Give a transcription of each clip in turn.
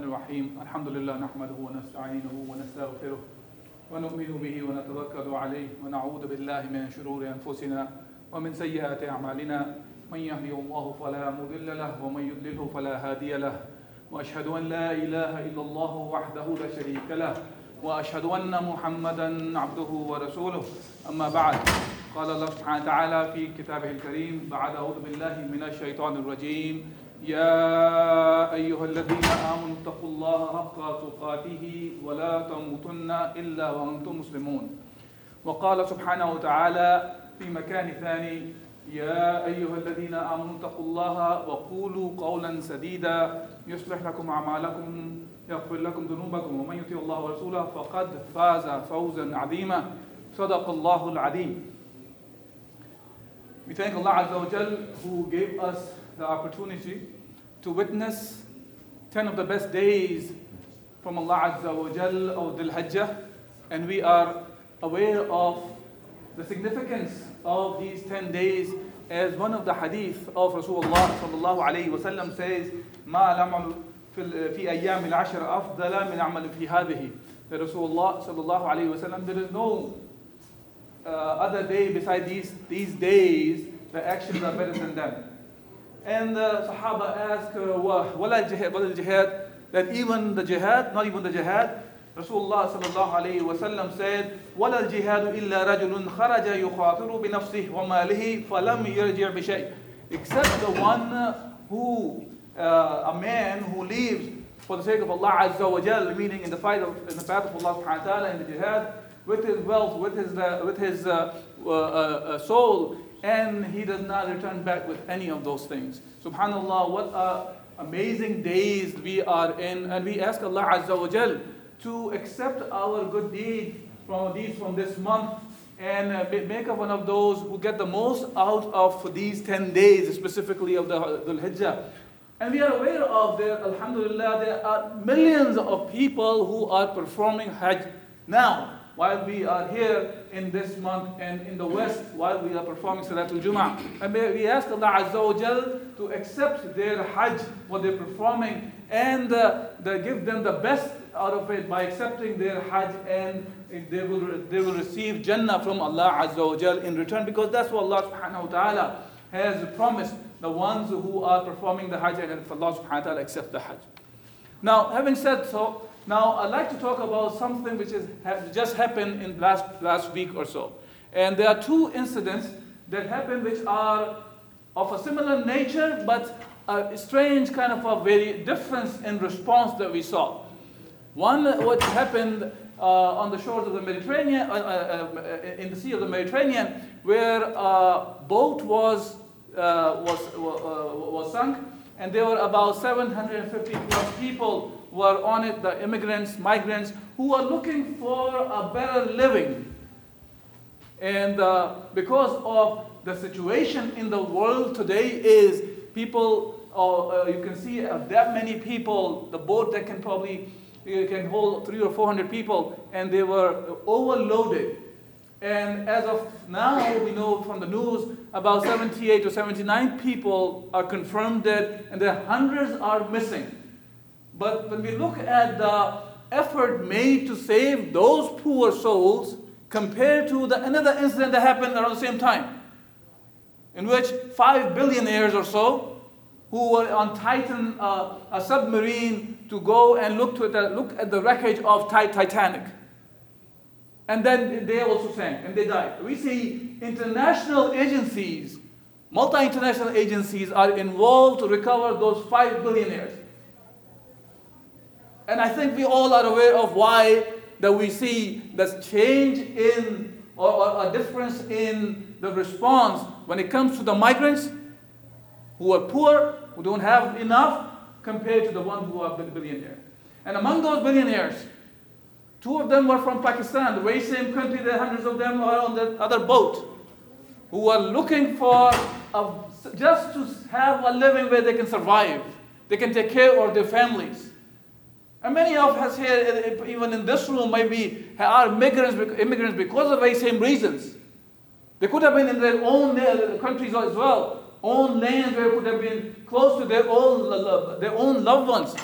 الرحمن الرحيم. الحمد لله نحمده ونستعينه ونستغفره ونؤمن به ونتوكل عليه ونعوذ بالله من شرور أنفسنا ومن سيئات أعمالنا. من يهدي الله فلا مضل له ومن يضلله فلا هادي له. وأشهد أن لا إله إلا الله وحده لا شريك له. وأشهد أن محمدا عبده ورسوله. أما بعد قال الله سبحانه وتعالى في كتابه الكريم بعد أعوذ بالله من الشيطان الرجيم. يا أيها الذين آمنوا اتقوا الله حق تقاته ولا تموتن إلا وأنتم مسلمون. وقال سبحانه وتعالى في مكان ثاني يا أيها الذين آمنوا اتقوا الله وقولوا قولا سديدا. يصلح لكم أعمالكم يغفر لكم ذنوبكم ومن يطيع الله ورسوله فقد فاز فوزا عظيما. صدق الله العظيم. We thank Allah Azza wa Jal who gave us the opportunity to witness 10 of the best days from Allah Azza wa Jal of Dhul Hajjah and we are aware of the significance of these 10 days as one of the hadith of Rasulullah sallallahu alayhi wa sallam says ما العمل في في أيام العشر أفضل من عمل في هذه that Rasulullah sallallahu alayhi wa sallam there is no uh, other day beside these, these days, the actions are better than them. And the Sahaba ask, uh, what jihad, what is jihad? That even the jihad, not even the jihad, Rasulullah sallallahu alayhi wa sallam said, وَلَا الْجِهَادُ إِلَّا رَجُلٌ خَرَجَ يُخَاطِرُ بِنَفْسِهِ وَمَالِهِ فَلَمْ يَرْجِعْ بِشَيْءٍ Except the one who, uh, a man who lives for the sake of Allah Azza wa Jal, meaning in the fight of, in the path of Allah subhanahu wa ta'ala, in the jihad, with his wealth, with his, uh, with his uh, uh, uh, soul, and he does not return back with any of those things. Subhanallah, what amazing days we are in, and we ask Allah Azza wa Jal to accept our good deeds from these from this month and uh, make us one of those who get the most out of these 10 days, specifically of the Dhul Hijjah. And we are aware of there, Alhamdulillah, there are millions of people who are performing Hajj now while we are here in this month and in the West while we are performing Salatul Jum'ah. And may we ask Allah Azza wa Jal to accept their Hajj, what they're performing, and uh, give them the best out of it by accepting their Hajj and they will, they will receive Jannah from Allah Azza wa Jal in return because that's what Allah subhanahu wa ta'ala has promised the ones who are performing the Hajj and if Allah subhanahu wa ta'ala accepts the Hajj. Now, having said so, now, I'd like to talk about something which has just happened in last, last week or so. And there are two incidents that happened which are of a similar nature, but a strange kind of a very difference in response that we saw. One, what happened uh, on the shores of the Mediterranean, uh, uh, in the Sea of the Mediterranean, where a boat was, uh, was, uh, was sunk, and there were about 750 plus people were on it, the immigrants, migrants, who are looking for a better living. And uh, because of the situation in the world today is people, uh, uh, you can see uh, that many people, the boat that can probably can hold three or four hundred people, and they were overloaded. And as of now, we know from the news about 78 to 79 people are confirmed dead, and there hundreds are missing. But when we look at the effort made to save those poor souls compared to the another incident that happened around the same time, in which five billionaires or so who were on Titan, uh, a submarine, to go and look, to the, look at the wreckage of Titanic. And then they also sank and they died. We see international agencies, multi international agencies, are involved to recover those five billionaires. And I think we all are aware of why that we see this change in or, or, a difference in the response when it comes to the migrants who are poor, who don't have enough, compared to the ones who are billionaires. And among those billionaires, Two of them were from Pakistan, the very same country that hundreds of them are on the other boat, who are looking for a, just to have a living where they can survive. They can take care of their families. And many of us here, even in this room, maybe are migrants, immigrants because of the same reasons. They could have been in their own uh, countries as well, own lands where could have been close to their own, their own loved ones.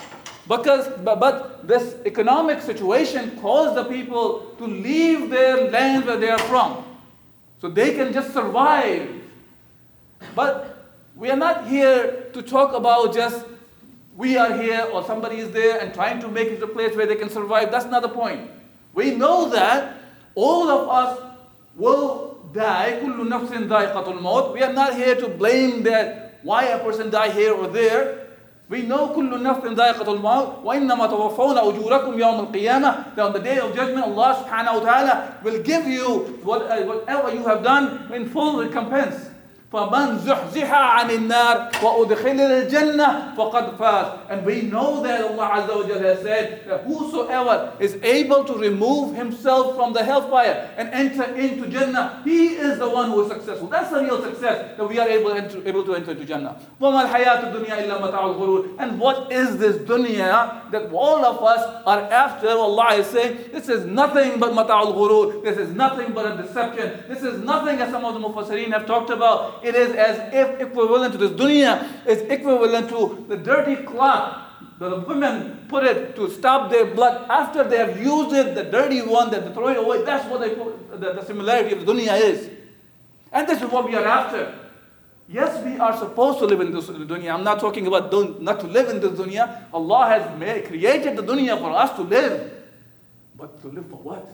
Because, but this economic situation caused the people to leave their land where they are from. So they can just survive. But we are not here to talk about just we are here or somebody is there and trying to make it a place where they can survive. That's not the point. We know that all of us will die. كل نفس ذائقة الموت. We are not here to blame that why a person die here or there. We know كل نفس ذائقة الموت وإنما توفون أجوركم يوم القيامة that on the day of judgment Allah subhanahu wa ta'ala will give you whatever you have done in full recompense. فَمَنْ زُحْزِحَ عَنِ النَّارِ وَأُدْخِلَ الْجَنَّةِ فَقَدْ فَازَ And we know that Allah Azza wa Jalla has said that whosoever is able to remove himself from the hellfire and enter into Jannah, he is the one who is successful. That's the real success that we are able, enter, able to enter into Jannah. وَمَا الْحَيَاةُ الدُّنْيَا إِلَّا مَتَاعُ الْغُرُورِ And what is this dunya that all of us are after? Allah is saying, this is nothing but mata'ul ghurur. This is nothing but a deception. This is nothing as some of the mufassirin have talked about it is as if equivalent to this dunya is equivalent to the dirty cloth that the women put it to stop their blood after they have used it, the dirty one that they throw it away. That's what they the, the similarity of the dunya is. And this is what we are after. Yes, we are supposed to live in this dunya. I'm not talking about not to live in this dunya. Allah has made, created the dunya for us to live. But to live for what?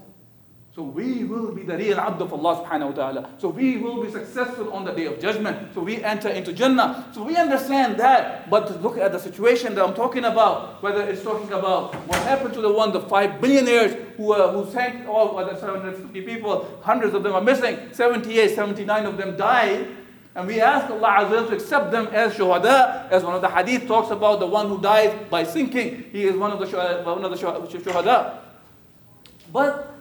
So we will be the real abd of Allah subhanahu wa ta'ala. So we will be successful on the day of judgment. So we enter into Jannah. So we understand that. But look at the situation that I'm talking about, whether it's talking about what happened to the one, the five billionaires who, uh, who sank all other 750 people, hundreds of them are missing, 78, 79 of them died. And we ask Allah Azza to accept them as shuhada, as one of the hadith talks about the one who dies by sinking. He is one of the shuhada. Uh, one of the shuhada. But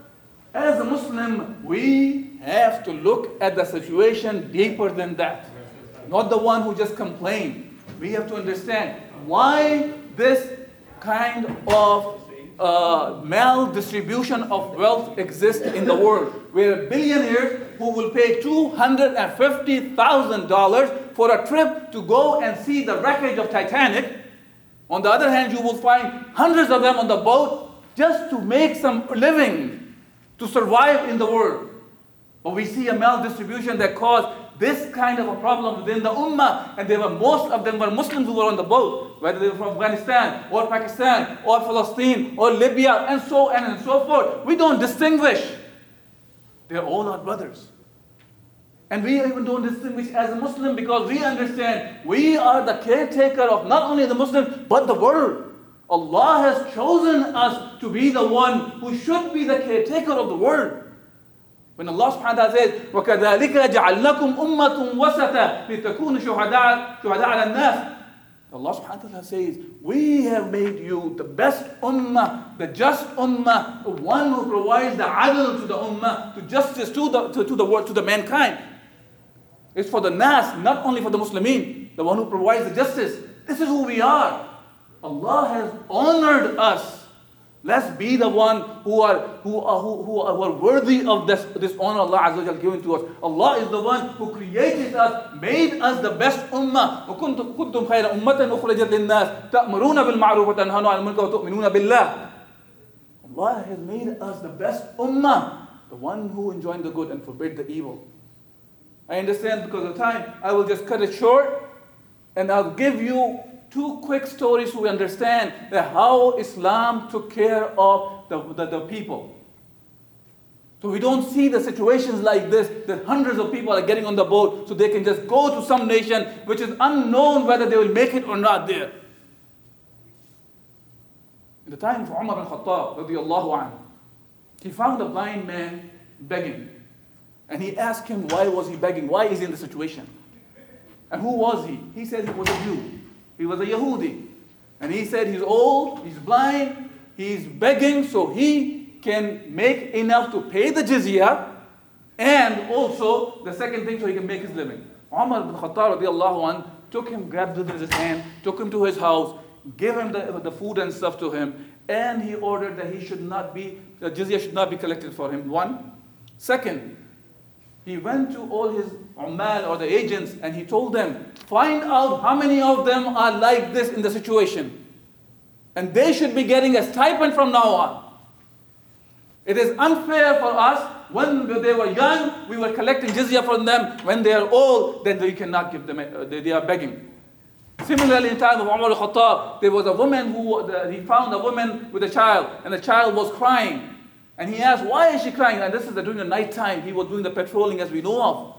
as a Muslim, we have to look at the situation deeper than that. Not the one who just complained. We have to understand why this kind of uh, maldistribution of wealth exists in the world, where billionaires who will pay $250,000 for a trip to go and see the wreckage of Titanic. On the other hand, you will find hundreds of them on the boat just to make some living to survive in the world. But we see a maldistribution that caused this kind of a problem within the ummah, and there were most of them were Muslims who were on the boat, whether they were from Afghanistan or Pakistan or Palestine or Libya, and so on and so forth. We don't distinguish. They're all our brothers. And we even don't distinguish as a Muslim because we understand we are the caretaker of not only the Muslims but the world. Allah has chosen us to be the one who should be the caretaker of the world. When Allah subhanahu wa ta'ala says, وَكَذَلِكَ جَعَلْنَكُمْ أُمَّةٌ وَسَطًا لِتَكُونُ شُهَدَاءَ شُهَدَاءَ عَلَى النَّاسِ Allah subhanahu wa ta'ala says, We have made you the best ummah, the just ummah, the one who provides the adl to the ummah, to justice to the, to, to the world, to the mankind. It's for the nas, not only for the Muslimin, the one who provides the justice. This is who we are. Allah has honored us. Let's be the one who are who are who, who are worthy of this, this honor Allah Azza wa given to us. Allah is the one who created us, made us the best ummah. وكنتم كنتم خير أمة أخرجت للناس تأمرون بالمعروف وتنهون عن المنكر وتؤمنون بالله. Allah has made us the best ummah, the one who enjoined the good and forbid the evil. I understand because of time, I will just cut it short and I'll give you two quick stories so we understand that how Islam took care of the, the, the people. So we don't see the situations like this that hundreds of people are getting on the boat so they can just go to some nation which is unknown whether they will make it or not there. In the time of Umar al-Khattab, anhu, he found a blind man begging. And he asked him why was he begging? Why is he in the situation? And who was he? He said he was a Jew. He was a Yahudi. And he said he's old, he's blind, he's begging, so he can make enough to pay the jizya and also the second thing so he can make his living. Umar ibn Khattab took him, grabbed it in his hand, took him to his house, gave him the, the food and stuff to him, and he ordered that he should not be, the jizya should not be collected for him. One. Second, he went to all his ummal or the agents and he told them, find out how many of them are like this in the situation. And they should be getting a stipend from now on. It is unfair for us when they were young, we were collecting jizya from them. When they are old, then we cannot give them, uh, they, they, are begging. Similarly, in time of Umar al-Khattab, there was a woman who, he found a woman with a child, and the child was crying. And he asked, why is she crying? And this is during the night time. He was doing the patrolling as we know of.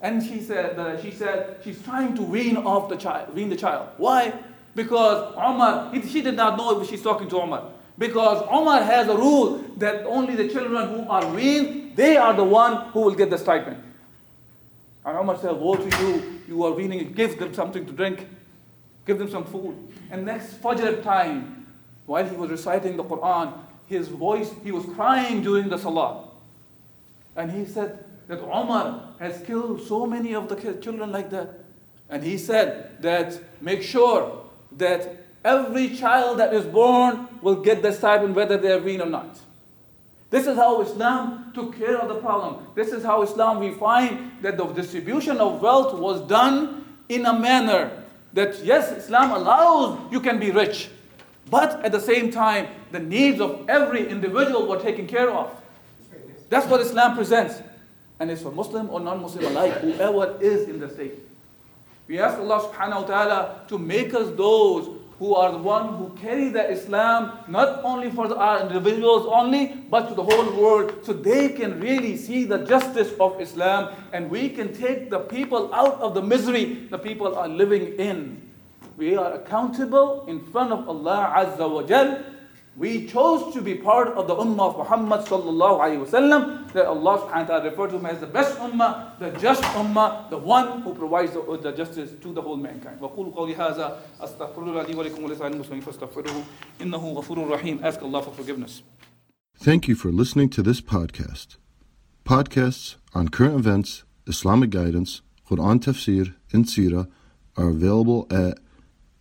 And she said, uh, she said, she's trying to wean off the child, wean the child. Why? Because Omar, he, she did not know if she's talking to Omar. Because Omar has a rule that only the children who are weaned, they are the one who will get the stipend. And Omar said, Woe to you, you are weaning, give them something to drink, give them some food. And next Fajr time, while he was reciting the Quran, his voice, he was crying during the Salah. And he said that Umar has killed so many of the children like that. And he said that make sure that Every child that is born will get the stipend whether they are weaned or not. This is how Islam took care of the problem. This is how Islam we find that the distribution of wealth was done in a manner that yes, Islam allows you can be rich, but at the same time, the needs of every individual were taken care of. That's what Islam presents. And it's for Muslim or non-Muslim alike, whoever is in the state. We ask Allah subhanahu wa ta'ala to make us those who are the one who carry the Islam not only for the, our individuals only, but to the whole world, so they can really see the justice of Islam, and we can take the people out of the misery the people are living in. We are accountable in front of Allah Azza wa Jal we chose to be part of the ummah of Muhammad sallallahu alayhi wasallam that Allah subhanahu wa ta'ala referred to him as the best ummah, the just ummah, the one who provides the, the justice to the whole mankind. وقولوا قولي هذا أستغفر الله لي ولكم ولسائر المسلمين فاستغفروه إنه غفور رحيم. Ask Allah for forgiveness. Thank you for listening to this podcast. Podcasts on current events, Islamic guidance, Quran tafsir, and Sirah are available at